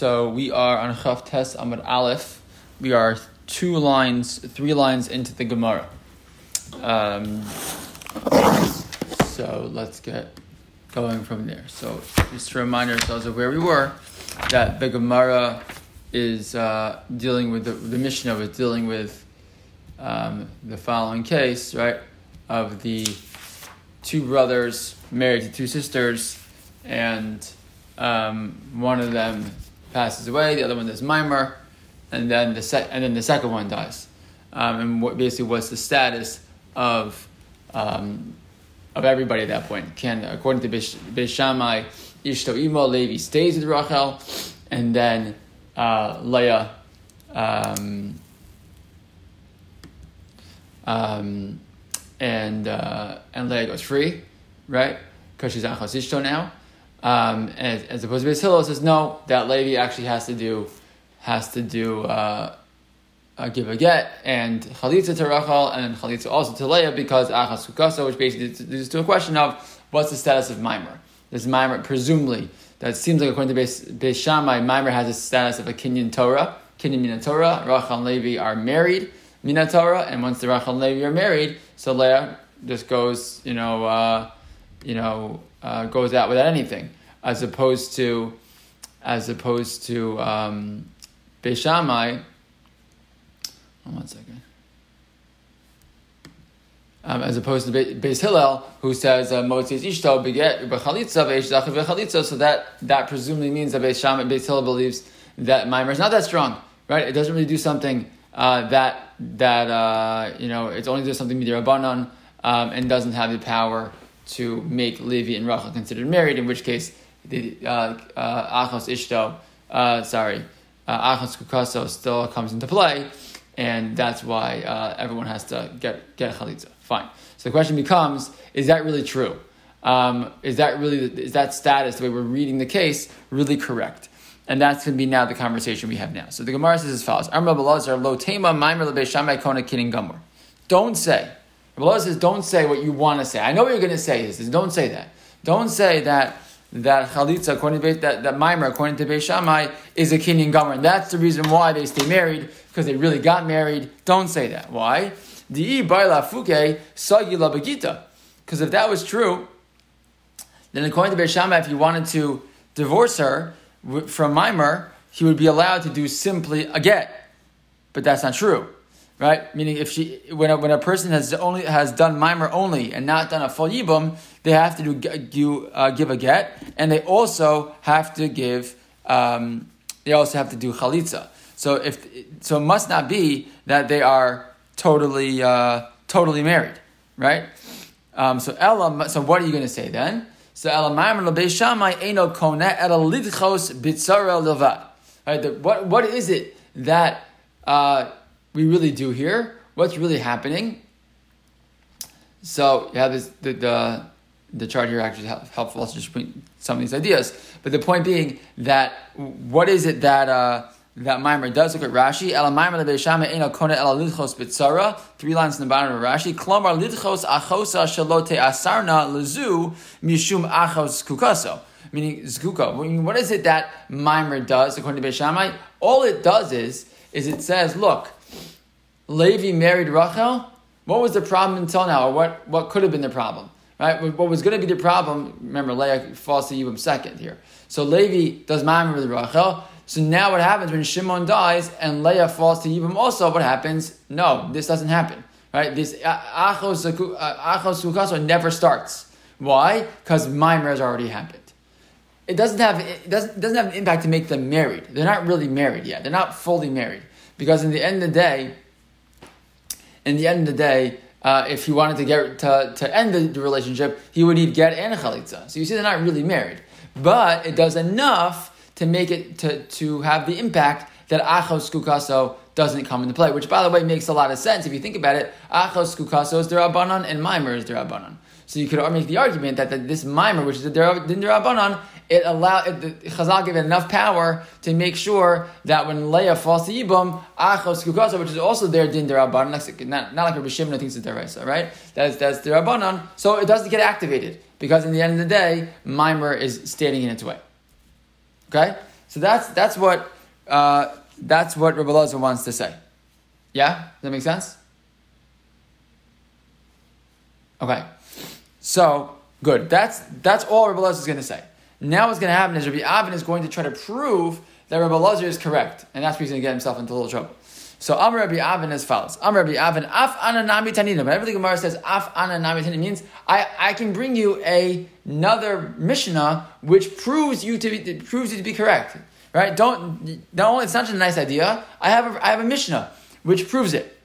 So we are on Chav Tes Amud Aleph. We are two lines, three lines into the Gemara. Um, so let's get going from there. So just to remind ourselves of where we were, that the Gemara is uh, dealing with the, the Mishnah was dealing with um, the following case, right, of the two brothers married to two sisters, and um, one of them passes away, the other one does mimer, and then the sec- and then the second one dies. Um, and what basically what's the status of um, of everybody at that point? Can according to Beis Shammai, Ishto Imo Levi stays with Rachel, and then uh, Leah. Um, um, and uh, and Leah goes free, right? Because she's Achos Ishto now. Um, as, as opposed to Beis Hillel says no, that Levi actually has to do has to do uh, uh, give a get and chalitza to Rachel and chalitza also to Leah because achas kukasa, which basically leads to a question of what's the status of mimer. This mimer, presumably, that seems like according to Beis, Shammai, mimer has a status of a kinyan Torah, kinyan mina Torah. Rachel and Levi are married mina Torah, and once the Rachel and Levi are married, so Leah just goes, you know, uh, you know, uh, goes out without anything, as opposed to, as opposed to um, Beis Shammai. Oh, one second. Um, as opposed to Be- Beis Hillel, who says uh, Motzi's Ishto beget b'chalitza ve'ishdachav b'chalitza, so that that presumably means that Beis Shammai, Beis Hillel believes that Maimer is not that strong, right? It doesn't really do something uh, that that uh, you know it's only does something midrabanan um, and doesn't have the power to make Levi and Rachel considered married. In which case, the uh, uh, Achos Ishto, uh, sorry, uh, Achos Kukaso still comes into play, and that's why uh, everyone has to get get chalitza. Fine. So the question becomes: Is that really true? Um, is that really is that status the way we're reading the case really correct? And that's going to be now the conversation we have now. So the Gemara says as follows. Don't say. Belazar says, don't say what you want to say. I know what you're going to say. He says, don't say that. Don't say that that chalitza according to that that mimer according to Beis Shammai is a kinyan gomer. And that's the reason why they stay married because they really got married. Don't say that. Why? Di baila fuke sagila bagita. Because if that was true, then according to Beis Shammai, if he wanted to divorce her from mimer, he would be allowed to do simply a get. But that's not true, right? Meaning, if she when a, when a person has only has done mimer only and not done a full yibum, they have to do, do uh, give a get, and they also have to give um, they also have to do chalitza. So if so, it must not be that they are totally uh, totally married, right? Um, so Ella, so what are you going to say then? So Ella Maimer Beis Shammai Eno Kone Ela Lidchos Bitzara Levad. Right? the- What what is it that uh, we really do here? What's really happening? So have this the the, the chart here actually help, helpful also just some of these ideas. But the point being that what is it that uh, that Mimer does? Look at Rashi. Three lines in the bottom of Rashi. Klomar lidchos achosa shalote asarna lezu mishum achos kukaso. Meaning mean, What is it that Mimer does according to Beishamai? All it does is is it says, look, Levi married Rachel. What was the problem until now, or what, what could have been the problem? Right? What was going to be the problem? Remember, Leah falls to Yibam second here. So Levi does Ma'amar with Rachel. So now what happens when Shimon dies and Leah falls to Yibam also? What happens? No, this doesn't happen. Right? This Achos uh, never starts. Why? Because Ma'amar has already happened it doesn't have it doesn't, it doesn't have an impact to make them married. They're not really married yet. They're not fully married because in the end of the day, in the end of the day, uh, if he wanted to get to, to end the, the relationship, he would need get and a chalitza. So you see, they're not really married, but it does enough to make it to to have the impact that achos kukaso doesn't come into play. Which, by the way, makes a lot of sense if you think about it. Achos kukaso is derabanan and mimer is derabanan. So you could make the argument that, this mimer, which is the dera- din derabanan, it allow it, the, Chazal gave it enough power to make sure that when Leah falls to Yibam, Achos Kukasa, which is also their din derabanan, not, not like Rabbi Shimon thinks it's deraisa, right? That's that's derabanan. So it doesn't get activated because in the end of the day, mimer is standing in its way. Okay, So that's that's what uh, that's what Rabbi Lazar wants to say. Yeah, does that make sense? Okay, so good. That's that's all Rabbi Lazar is going to say. Now what's going to happen is Rabbi Avin is going to try to prove that Rabbi Lazar is correct, and that's where he's going to get himself into a little trouble. So Amr Rabbi Avin as follows. Amr Rabbi Avin, af ananami tanina. Whenever the Gemara says af ananami tanina, means I, I can bring you a, another Mishnah which proves you to be, proves you to be correct. Right? Don't only it's not just a nice idea. I have a, I have a Mishnah which proves it.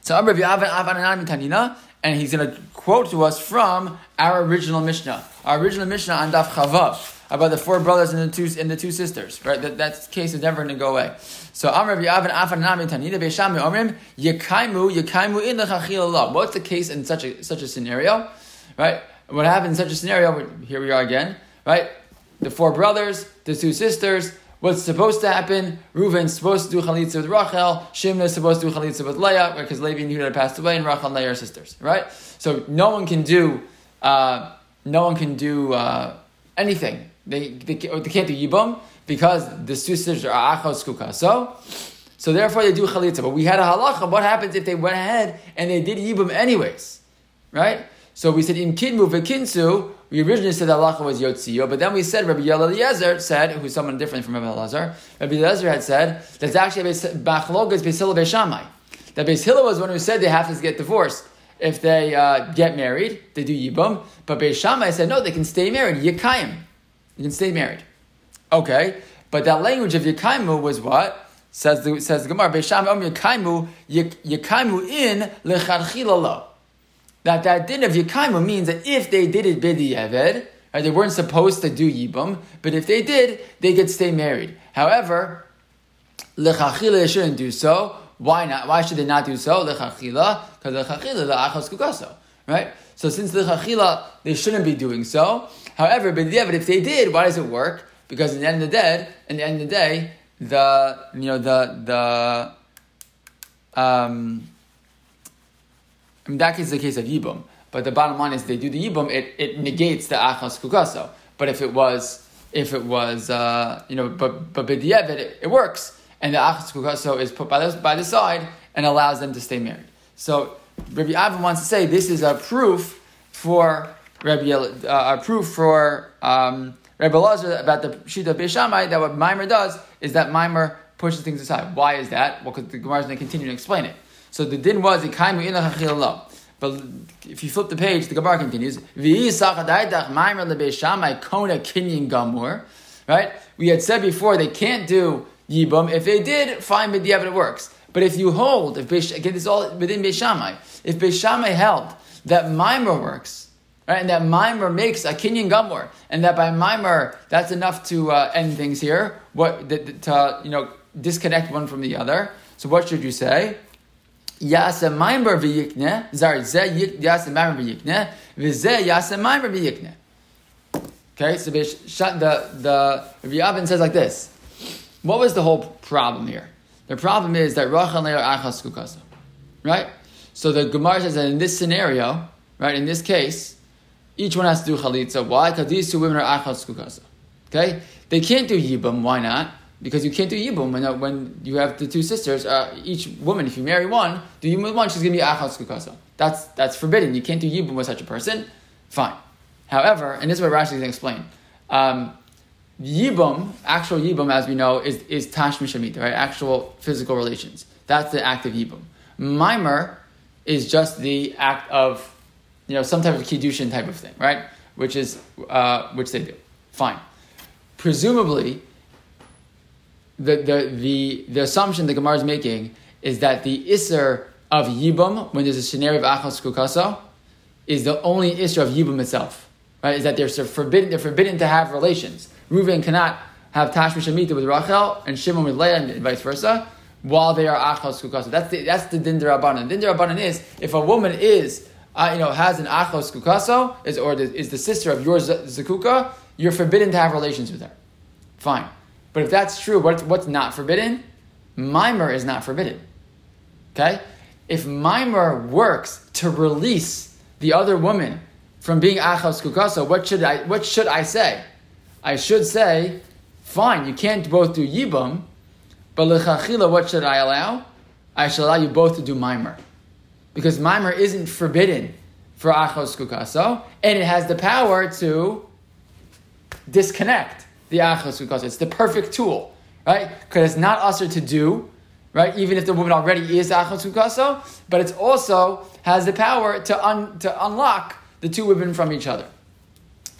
So Amr Rabbi Avin af ananami tanina, and he's going to quote to us from our original Mishnah, our original Mishnah on Daf Chavav about the four brothers and the two and the two sisters. Right? That, that case is never going to go away. So Amr Yavin Afan Nami Tanina Beishami Omrim Yekaimu Yekaimu in the What's the case in such a such a scenario? Right? What happens in such a scenario? Here we are again. Right? The four brothers, the two sisters. What's supposed to happen? Reuven's supposed to do chalitza with Rachel. Shimon is supposed to do chalitza with Leah because Levi and Yehuda passed away, and Rachel and Leah are sisters. Right? So no one can do. Uh, no one can do uh, anything they, they, they can't do Yibum because the sisters are Achos Kuka. So, so therefore they do Chalitza. But we had a halacha. What happens if they went ahead and they did Yibum anyways? Right? So we said in Kidmu Vekinsu, we originally said that halacha was Yotziyo, but then we said Rabbi Eliezer said, who's someone different from Rabbi Eliezer, Rabbi Eliezer had said that's actually Bachlogas Beis Hillel Beishamai. That Beis was one who said they have to get divorced if they uh, get married, they do Yibum. But Beis Shammai said no, they can stay married, Yikayim. You can stay married. Okay, but that language of Yekaimu was what? Says the, says the Gemara, Beisham Om Yekaimu, Yekaimu in Lecharchila That that din of Yekaimu means that if they did it Bidi Eved, right, they weren't supposed to do Yibum, but if they did, they could stay married. However, Lechachila they shouldn't do so. Why not? Why should they not do so? Lechachila, because Lechachila, Le'achos Kukaso. Right? So since Lechachila, they shouldn't be doing so. However, yeah, if they did, why does it work? Because in the end of the day, in the end of the day, the you know the the um, in that case, the case of yibum. But the bottom line is, they do the yibum, it, it negates the achas kukaso. But if it was if it was uh, you know, but but b'diavad it, it works, and the achas kukaso is put by the by the side and allows them to stay married. So Rabbi Avin wants to say this is a proof for Rabbi uh, proof for um, Rabbi Lazar about the Shita Beishamai that what Mimer does is that Mimer pushes things aside. Why is that? Well, because the Gemara is going to continue to explain it. So the din was Ikaimu Ina But if you flip the page, the Gemara continues. Right? We had said before they can't do Yibum. If they did, fine, but it works. But if you hold, if Beish, again, this is all within Beishamai. If Beishamai held that Mimer works, Right? And that mimer makes a kinyan gumor, and that by mimer that's enough to uh, end things here. What to you know disconnect one from the other. So what should you say? Yasa mimer v'yikne zar ze yasa mimer v'yikne v'ze yasa mimer v'yikne. Okay, so the the Rabbi says like this. What was the whole problem here? The problem is that Rachel are achas kukasa, right? So the Gemara says that in this scenario, right, in this case, each one has to do chalitza. Why? Because these two women are achas kukasa. Okay? They can't do yibum. Why not? Because you can't do yibum when, when you have the two sisters. Uh, each woman, if you marry one, do yibum with one, she's going to be achas kukasa. That's, that's forbidden. You can't do yibum with such a person. Fine. However, and this is what Rashi is going to explain. Um, yibum, actual yibum, as we know, is, is tashmish right? Actual physical relations. That's the act of yibum. Mimer is just the act of you know, some type of kiddushin type of thing, right? Which is uh, which they do. Fine. Presumably, the, the, the, the assumption the Gemara is making is that the isser of yibum, when there's a scenario of achos kukaso, is the only isser of yibum itself. Right? Is that they're forbidden, they're forbidden to have relations. Reuven cannot have tashmish amita with Rachel and Shimon with Leah and vice versa while they are achos kukaso. That's the, that's the din derabanan. Din derabanan is if a woman is uh, you know, has an achos kukaso, is, or the, is the sister of your zakuka, you're forbidden to have relations with her. Fine. But if that's true, what, what's not forbidden? Mimer is not forbidden. Okay? If mimer works to release the other woman from being achos kukaso, what should I, what should I say? I should say, fine, you can't both do Yibam, but Lechachila, what should I allow? I shall allow you both to do Mimer. Because Mimer isn't forbidden for Achos Kukaso, and it has the power to disconnect the Achos Kukaso. It's the perfect tool, right? Because it's not usher to do, right? Even if the woman already is Achos Kukaso, but it also has the power to, un, to unlock the two women from each other.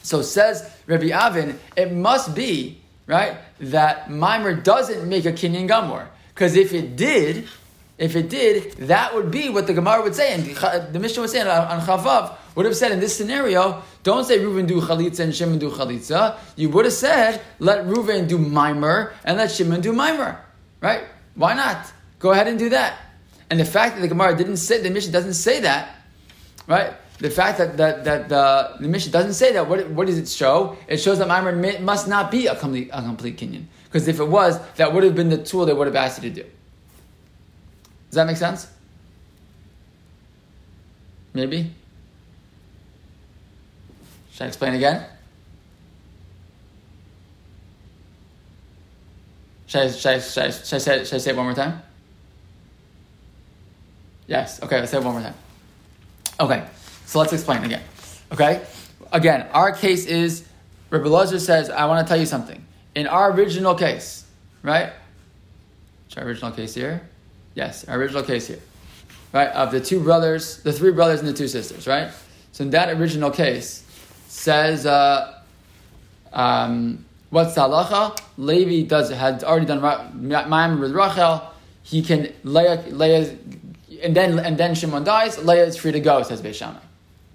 So says Rabbi Avin, it must be, right, that Mimer doesn't make a Kinyan Gamor. Because if it did, if it did, that would be what the Gemara would say, and the Mishnah would say on Chavav would have said in this scenario, don't say Reuven do chalitza and Shimon do chalitza. You would have said let Reuven do mimer and let Shimon do mimer, right? Why not? Go ahead and do that. And the fact that the Gemara didn't say the Mishnah doesn't say that, right? The fact that, that, that the, the doesn't say that, what, what does it show? It shows that mimer must not be a complete, a complete kinyan. Because if it was, that would have been the tool they would have asked you to do. Does that make sense? Maybe? Should I explain again? Should I, should I, should I, should I, say, should I say it one more time? Yes. Okay, let's say it one more time. Okay, so let's explain again. Okay? Again, our case is Rabbi Lozer says, I want to tell you something. In our original case, right? What's our original case here? Yes, our original case here, right? Of the two brothers, the three brothers and the two sisters, right? So in that original case, says, uh, um, what's the halacha? Levi does had already done ma'am with Rachel. He can Leah, Leah, and then and then Shimon dies. Leah is free to go, says Beishamai,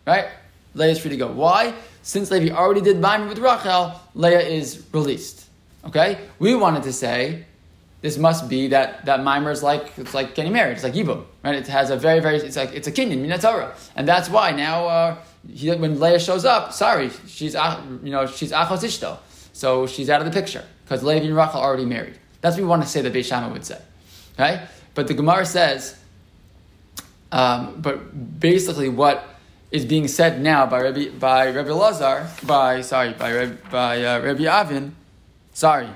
right? Leah is free to go. Why? Since Levi already did ma'am with Rachel, Leah is released. Okay, we wanted to say this must be that that mimer is like it's like getting married. It's like yibum, right? It has a very very it's like it's a kinyan minatora, and that's why now uh, he, when Leah shows up, sorry, she's you know she's achos ishto, so she's out of the picture because Levi and Rachel already married. That's what we want to say that Beishama would say, right? But the Gemara says, um, but basically what is being said now by Rabbi by Rabbi Lazar by sorry by by uh, Rabbi Avin, sorry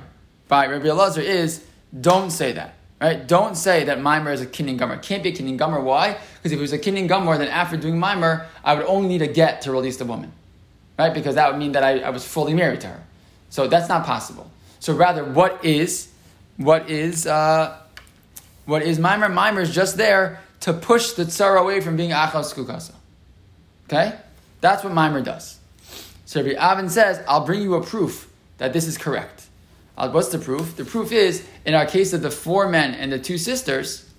by Rabbi Lazar is don't say that. Right? Don't say that mimer is a kinyan gummer. Can't be a kinyan gummer. Why? Because if it was a kinyan gummer, then after doing mimer, I would only need a get to release the woman. Right? Because that would mean that I, I was fully married to her. So that's not possible. So rather, what is what is uh, what is mimer? Mimer is just there to push the tsar away from being achos kukasa. Okay? That's what mimer does. So Rabbi Avin says, I'll bring you a proof that this is correct. Uh, what's the proof? The proof is, in our case of the four men and the two sisters,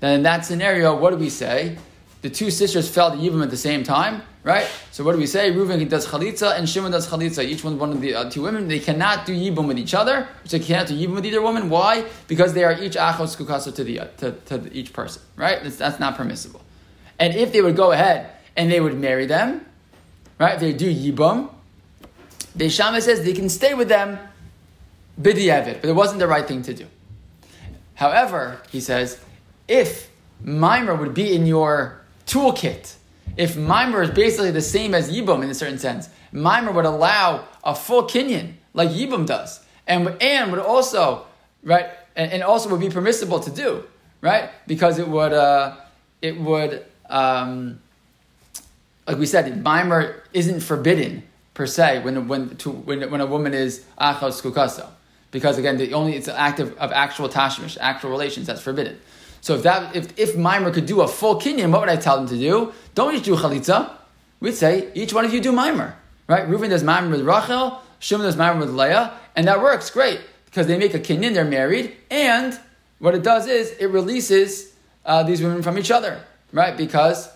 then in that scenario, what do we say? The two sisters fell to Yibam at the same time, right? So what do we say? Reuven does chalitza and Shimon does chalitza. Each one one of the uh, two women. They cannot do Yibam with each other. So they cannot do Yibam with either woman. Why? Because they are each achos kukasa to the uh, to, to each person, right? That's, that's not permissible. And if they would go ahead and they would marry them, right? If they do Yibam, the Shama says they can stay with them but it wasn't the right thing to do. However, he says, if mimer would be in your toolkit, if mimer is basically the same as yibum in a certain sense, mimer would allow a full kinyan like yibum does, and and would also right, and, and also would be permissible to do right because it would uh, it would um, like we said, mimer isn't forbidden per se when when to, when, when a woman is achos kukaso because again, the only it's an act of, of actual tashmish, actual relations that's forbidden. So if that if if mimer could do a full kinyan, what would I tell them to do? Don't just do chalitza. We'd say each one of you do mimer, right? Reuven does mimer with Rachel, Shimon does mimer with Leah, and that works great because they make a kinyan, they're married, and what it does is it releases uh, these women from each other, right? Because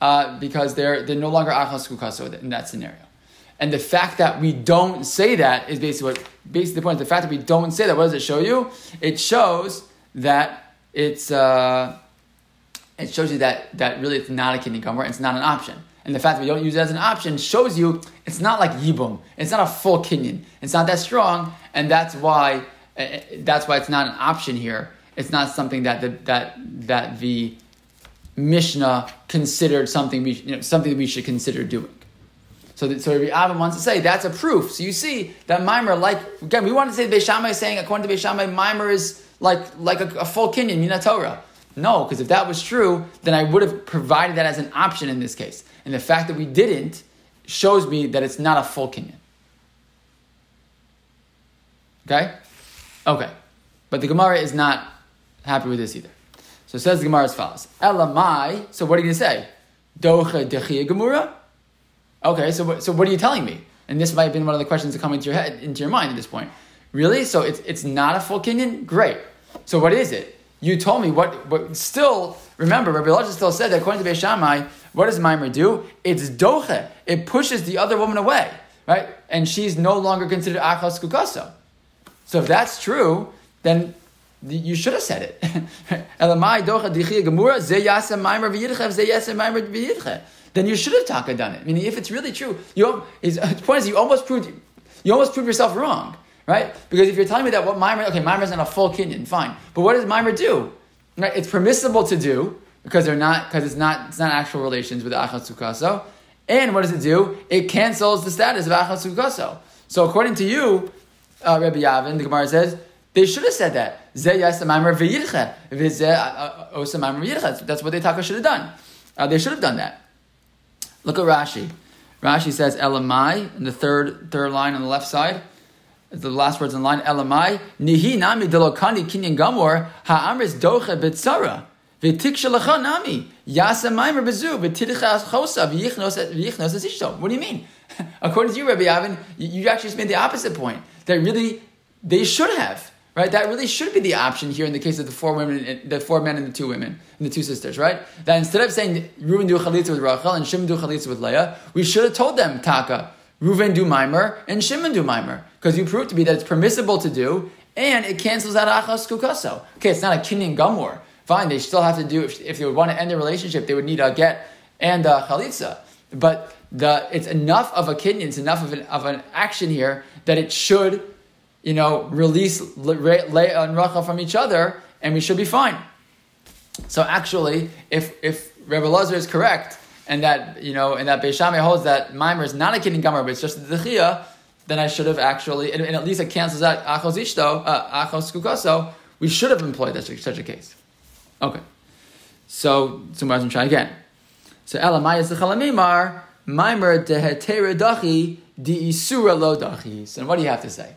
uh, because they're they're no longer achas kukaso in that scenario. And the fact that we don't say that is basically what basically the point. The fact that we don't say that, what does it show you? It shows that it's uh, it shows you that that really it's not a kinyan gomer, it's not an option. And the fact that we don't use it as an option shows you it's not like yibum. It's not a full kinyan. It's not that strong, and that's why uh, that's why it's not an option here. It's not something that the, that that the Mishnah considered something we you know, something we should consider doing. So, that, so Rabbi Avin wants to say that's a proof. So you see that mimer, like again, we want to say Beis Shammai is saying according to Beis Shammai, mimer is like like a, a full kinyan, mina Torah. No, because if that was true, then I would have provided that as an option in this case. And the fact that we didn't shows me that it's not a full kinyan. Okay? Okay. But the Gemara is not happy with this either. So it says the Gemara as follows. Elamai, so what are you going to say? Docha dechia gemura? Okay, so, so what are you telling me? And this might have been one of the questions that come into your head, into your mind at this point. Really? So it's, it's not a full kinyan? Great. So what is it? You told me what, but still, remember, Rabbi Elazar still said that according to Beis Shammai, what does Mimer do? It's doche. It pushes the other woman away, right? And she's no longer considered achos kukaso. So if that's true, then you should have said it. then you should have taka done it. I Meaning, if it's really true, you, his point is you almost proved you almost proved yourself wrong, right? Because if you're telling me that what mimer, okay, mimer is not a full kinyan, fine, but what does mimer do? Right? It's permissible to do because they're not because it's not it's not actual relations with achas kukaso. And what does it do? It cancels the status of achas kukaso. So according to you, uh, Rabbi Yavin, the Gemara says they should have said that. That's what they taka should have done. Uh, they should have done that. Look at Rashi. Rashi says Elamai in the third third line on the left side. The last words in line Elamai nihi nami delokani kinyan gamor ha'amris doche betzara v'tik nami yasa maimer bezu v'tidicha chosa v'yichnos v'yichnos What do you mean? According to you, Rabbi Avin, you actually just made the opposite point. That really they should have. Right? That really should be the option here in the case of the four women, the four men and the two women, and the two sisters, right? That instead of saying Reuven do chalitza with Rachel and Shimon do chalitza with Leah, we should have told them Taka, Reuven do mimer and Shimon do mimer, because you proved to be that it's permissible to do, and it cancels out achas kukaso. Okay, it's not a kinyan gamor. Fine, they still have to do if, if they would want to end the relationship, they would need a get and a chalitza. But the it's enough of a kinyan, it's enough of an, of an action here that it should you know, release Leah and Rachel from each other, and we should be fine. So actually, if if Rebbe Lazar is correct, and that you know, and that Beis Shammai holds that mimer is not a kinyan gamar, but it's just a dechia, then I should have actually, and, and, at least it cancels out achos ishto, uh, achos kukaso. We should have employed a, such a case. Okay, so so going to try again. So elamayas dechalamimar mimer dehetera dachi di isura lo dachis. And what do you have to say?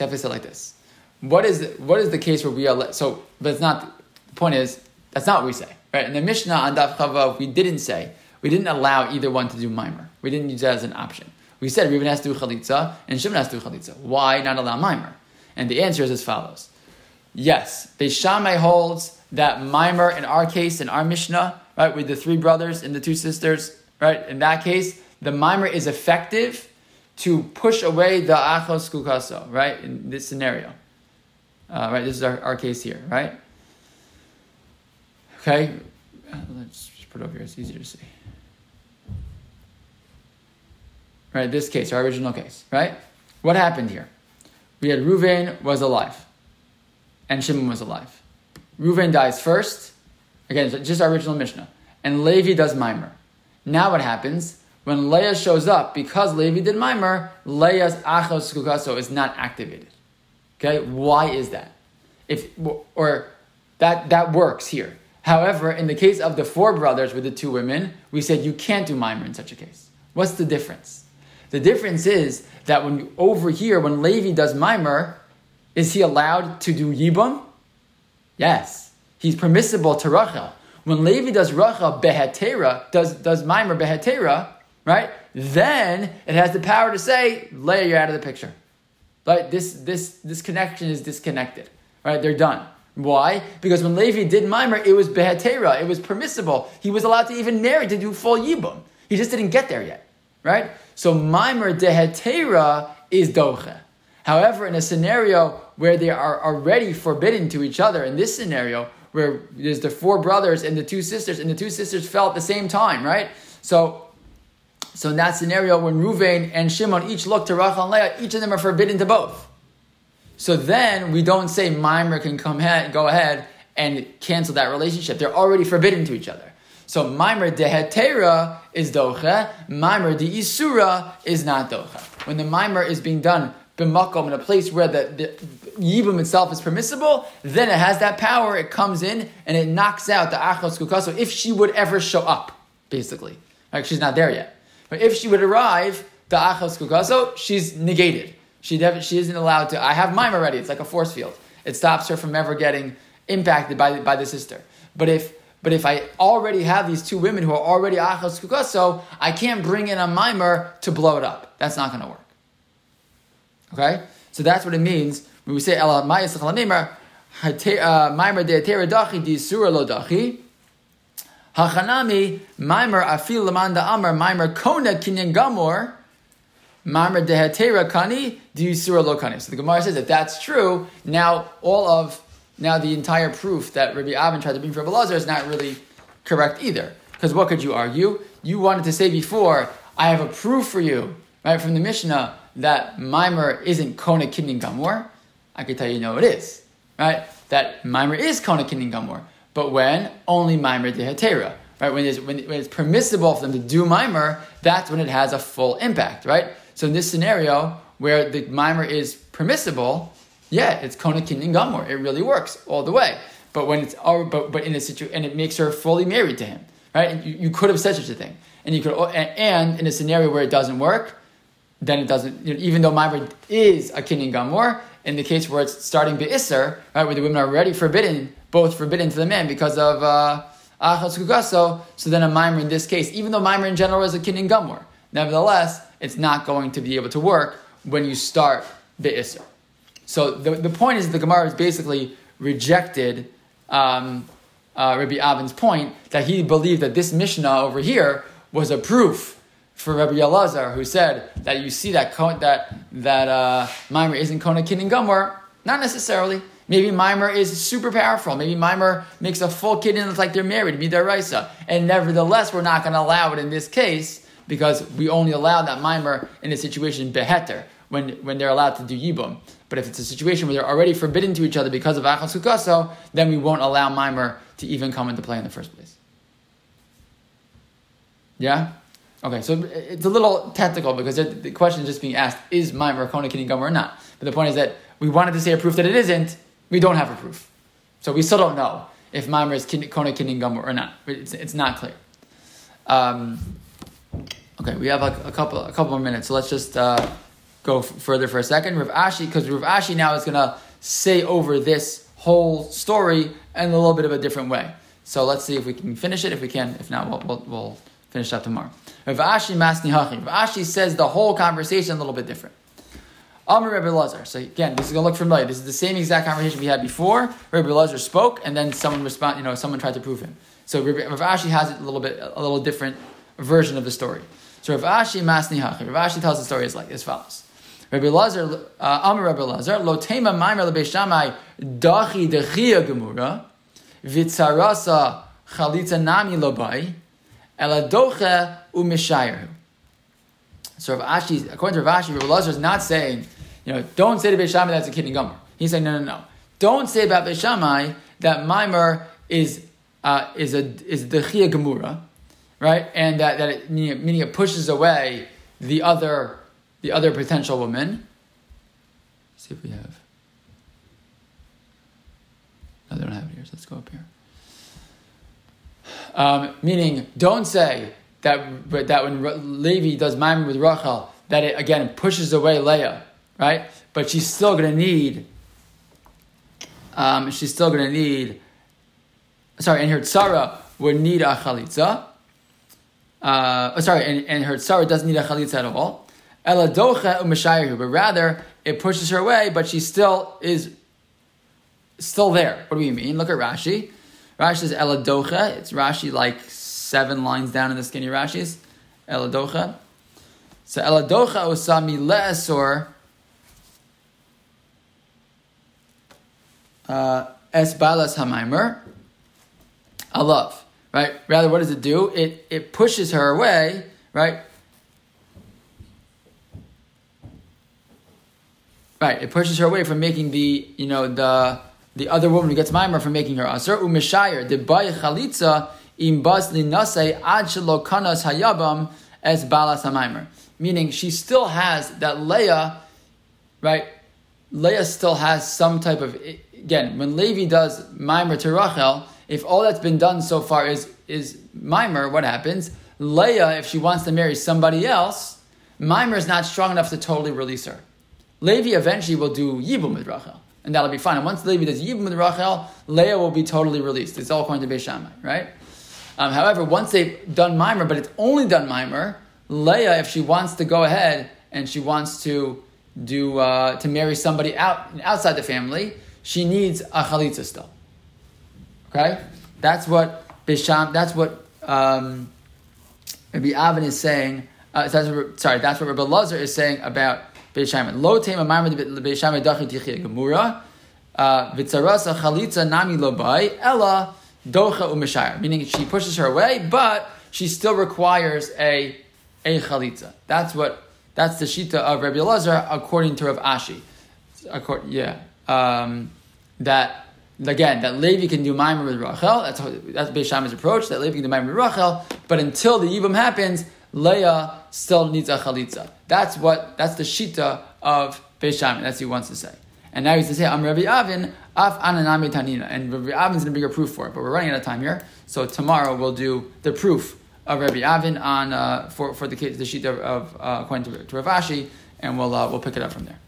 So have to say like this. What is, what is the case where we are, so, but it's not, the point is, that's not what we say, right? In the Mishnah on Daf Chavav, we didn't say, we didn't allow either one to do mimer. We didn't use that as an option. We said Reuben has to do chalitza and Shimon has to do chalitza. Why not allow mimer? And the answer is as follows. Yes, Beis Shammai holds that mimer in our case, in our Mishnah, right, with the three brothers and the two sisters, right, in that case, the mimer is effective to push away the achos kukaso, right? In this scenario. Uh, right, this is our, our case here, right? Okay, let's just put it over here, it's easier to see. Right, this case, our original case, right? What happened here? We had Ruvain was alive, and Shimon was alive. Ruvain dies first, again, just our original Mishnah, and Levi does mimer. Now what happens? When Leah shows up, because Levi did Mimer, Leah's Achos Kukaso is not activated. Okay, why is that? If or that that works here. However, in the case of the four brothers with the two women, we said you can't do Mimer in such a case. What's the difference? The difference is that when over here, when Levi does Mimer, is he allowed to do Yibum? Yes. He's permissible to Rachel. When Levi does Rachel behetera, does, does Mimer behetera, right? Then it has the power to say, Leah, you're out of the picture. But this this this connection is disconnected. Right? They're done. Why? Because when Levi did Mimer, it was behetera, it was permissible. He was allowed to even marry to do full yibum. He just didn't get there yet. Right? So Mimer dehetera is doche. However, in a scenario where they are already forbidden to each other, in this scenario, where there's the four brothers and the two sisters, and the two sisters fell at the same time, right? So so in that scenario, when Ruvain and Shimon each look to Rachel and Leah, each of them are forbidden to both. So then we don't say Mimer can come ahead, go ahead and cancel that relationship. They're already forbidden to each other. So Maimer dehetera is doche, Maimer de isura is not doche. When the Maimer is being done b'makom in a place where the, the yibum itself is permissible, then it has that power. It comes in and it knocks out the achos kukaso if she would ever show up, basically. Like she's not there yet. But if she would arrive, the achos kukaso, she's negated. She, she isn't allowed to. I have mime already. It's like a force field. It stops her from ever getting impacted by, by the sister. But if but if I already have these two women who are already achos kukaso, I can't bring in a mimer to blow it up. That's not going to work. Okay, so that's what it means when we say ela mayis uh, mimer lo dachi. Hachanami mimer afil lamanda amar kona kinyan gamor. Mimer de kani di sura lo kani. So the Gemara says that that's true. Now all of now the entire proof that Rabbi Avin tried to bring for Rabbi Lazar is not really correct either. Because what could you argue? You wanted to say before, I have a proof for you, right, from the Mishnah that Mimer isn't Kona Kinyan Gamor. I can tell you, no, it is, right? That Mimer is Kona Kinyan Gamor. But when? Only Mimer de Hetera. Right? When it's, when, when it's permissible for them to do Mimer, that's when it has a full impact, right? So in this scenario, where the Mimer is permissible, yeah, it's Kona Kinyan Gamor. It really works all the way. But when it's oh, but but in a situation and it makes her fully married to him, right? And you, you could have said such a thing, and you could oh, and in a scenario where it doesn't work, then it doesn't. You know, even though mimer is a Kinyan Gamor, in the case where it's starting Be'isser, right, where the women are already forbidden, both forbidden to the man because of uh, so then a Mimer in this case, even though Mimer in general is a Kinyan Gamor, nevertheless, it's not going to be able to work when you start Be'isser. So the, the point is the Gemara has basically rejected um, uh, Rabbi Avin's point that he believed that this Mishnah over here was a proof for Rabbi Elazar, who said that you see that that that uh, Mimer isn't Kona Kinyan Gumor. Not necessarily. Maybe Mimer is super powerful. Maybe Mimer makes a full kid and it's like they're married, Midaraisa. And nevertheless, we're not going to allow it in this case because we only allow that Mimer in a situation beheter, when, when they're allowed to do Yibum. But if it's a situation where they're already forbidden to each other because of Achas Kukaso, then we won't allow Mimer to even come into play in the first place. Yeah? Okay, so it's a little technical because the question is just being asked, is my Kona Kinyan Gomer or not? But the point is that we wanted to say a proof that it isn't, we don't have a proof. So we still don't know if Mimer is Kona Kinyan Gomer or not. It's, it's not clear. Um, okay, we have a, a, couple a couple more minutes, so let's just uh, go f- further for a second. Rav Ashi, because Rav Ashi now is going to say over this whole story in a little bit of a different way. So let's see if we can finish it. If we can, if not, we'll, we'll, we'll finish that tomorrow. Rav Ashi Masni Hachim. Rav Ashi says the whole conversation a little bit different. Amr Rabbi Lazar. So again, this is to look familiar. This is the same exact conversation we had before. Rabbi Lazar spoke, and then someone respond. You know, someone tried to prove him. So Rav Ashi has it a little bit, a little different version of the story. So Rav Ashi Masni Hachim. Rav Ashi tells the story as like as follows. Rabbi Lazar, uh, Amar Rabbi Lazar, lo tema maimer lebeshamai dachi dechia gemura, vitzarasa chalitza nami lobai, eladoche umishayerhu. So Rav Ashi, according to Rav Ashi, Rabbi Lazar is not saying, you know, don't say to Beishamai that's a kinyan gummer. He's saying, no, no, no. Don't say about Beishamai that Maimer is uh, is a is dechia gemura, right? And that that it, meaning it pushes away the other the other potential woman. Let's see if we have. No, they don't have it here, so let's go up here. Um, meaning, don't say that, that when Levi does Maimon with Rachel, that it again pushes away Leah, right? But she's still going to need, um, she's still going to need, sorry, and her tzara would need a chalitza. Uh, oh, sorry, and, and her tzara doesn't need a chalitza at all. Eladocha u'mashayahu, but rather it pushes her away, but she still is still there. What do we mean? Look at Rashi. Rashi says Eladocha. It's Rashi like seven lines down in the skinny Rashis. Eladocha. So Eladocha osami le'esor uh, es balas hamaimer. I love, right? Rather, what does it do? It it pushes her away, right? Right, it pushes her away from making the, you know, the the other woman who gets mimer from making her aser umishayer the bay chalitza im bas linase ad hayabam as balas. Meaning she still has that Leah, right? Leah still has some type of again when Levi does mimer to Rachel. If all that's been done so far is is mimer, what happens? Leah, if she wants to marry somebody else, mimer is not strong enough to totally release her. Levi eventually will do yibum with Rachel, and that'll be fine. And once Levi does yibum with Rachel, Leah will be totally released. It's all according to Beis Shammai, right? Um, however, once they've done mimer, but it's only done mimer, Leah, if she wants to go ahead and she wants to do uh, to marry somebody out outside the family, she needs a chalitza still. Okay, that's what Bisham. That's what um, Rabbi Avin is saying. Uh, that's what, sorry, that's what Rabbi Lazar is saying about Beishamin. Lo tema marmad Beishamin dachi tichia gemura. Uh, Vitzarasa chalitza nami lobai ella docha umeshayar. Meaning she pushes her away, but she still requires a a chalitza. That's what that's the shita of Rabbi Lazar according to Rav Ashi. According, yeah, um, that again that Levi can do Maimer with Rachel. That's that's Beis approach. That Levi can do Maimer with Rachel, but until the Yibam happens, Leah still needs a chalitza. That's what that's the shita of Beis That's what he wants to say. And now he's to say, I'm Rabbi Avin, af ananami tanina. And Rabbi Avin's going to bring a proof for it, but we're running out of time here. So tomorrow we'll do the proof of Rabbi Avin on, uh, for, for the, the sheet of, of uh, according to, to Rav Ashi, and we'll, uh, we'll pick it up from there.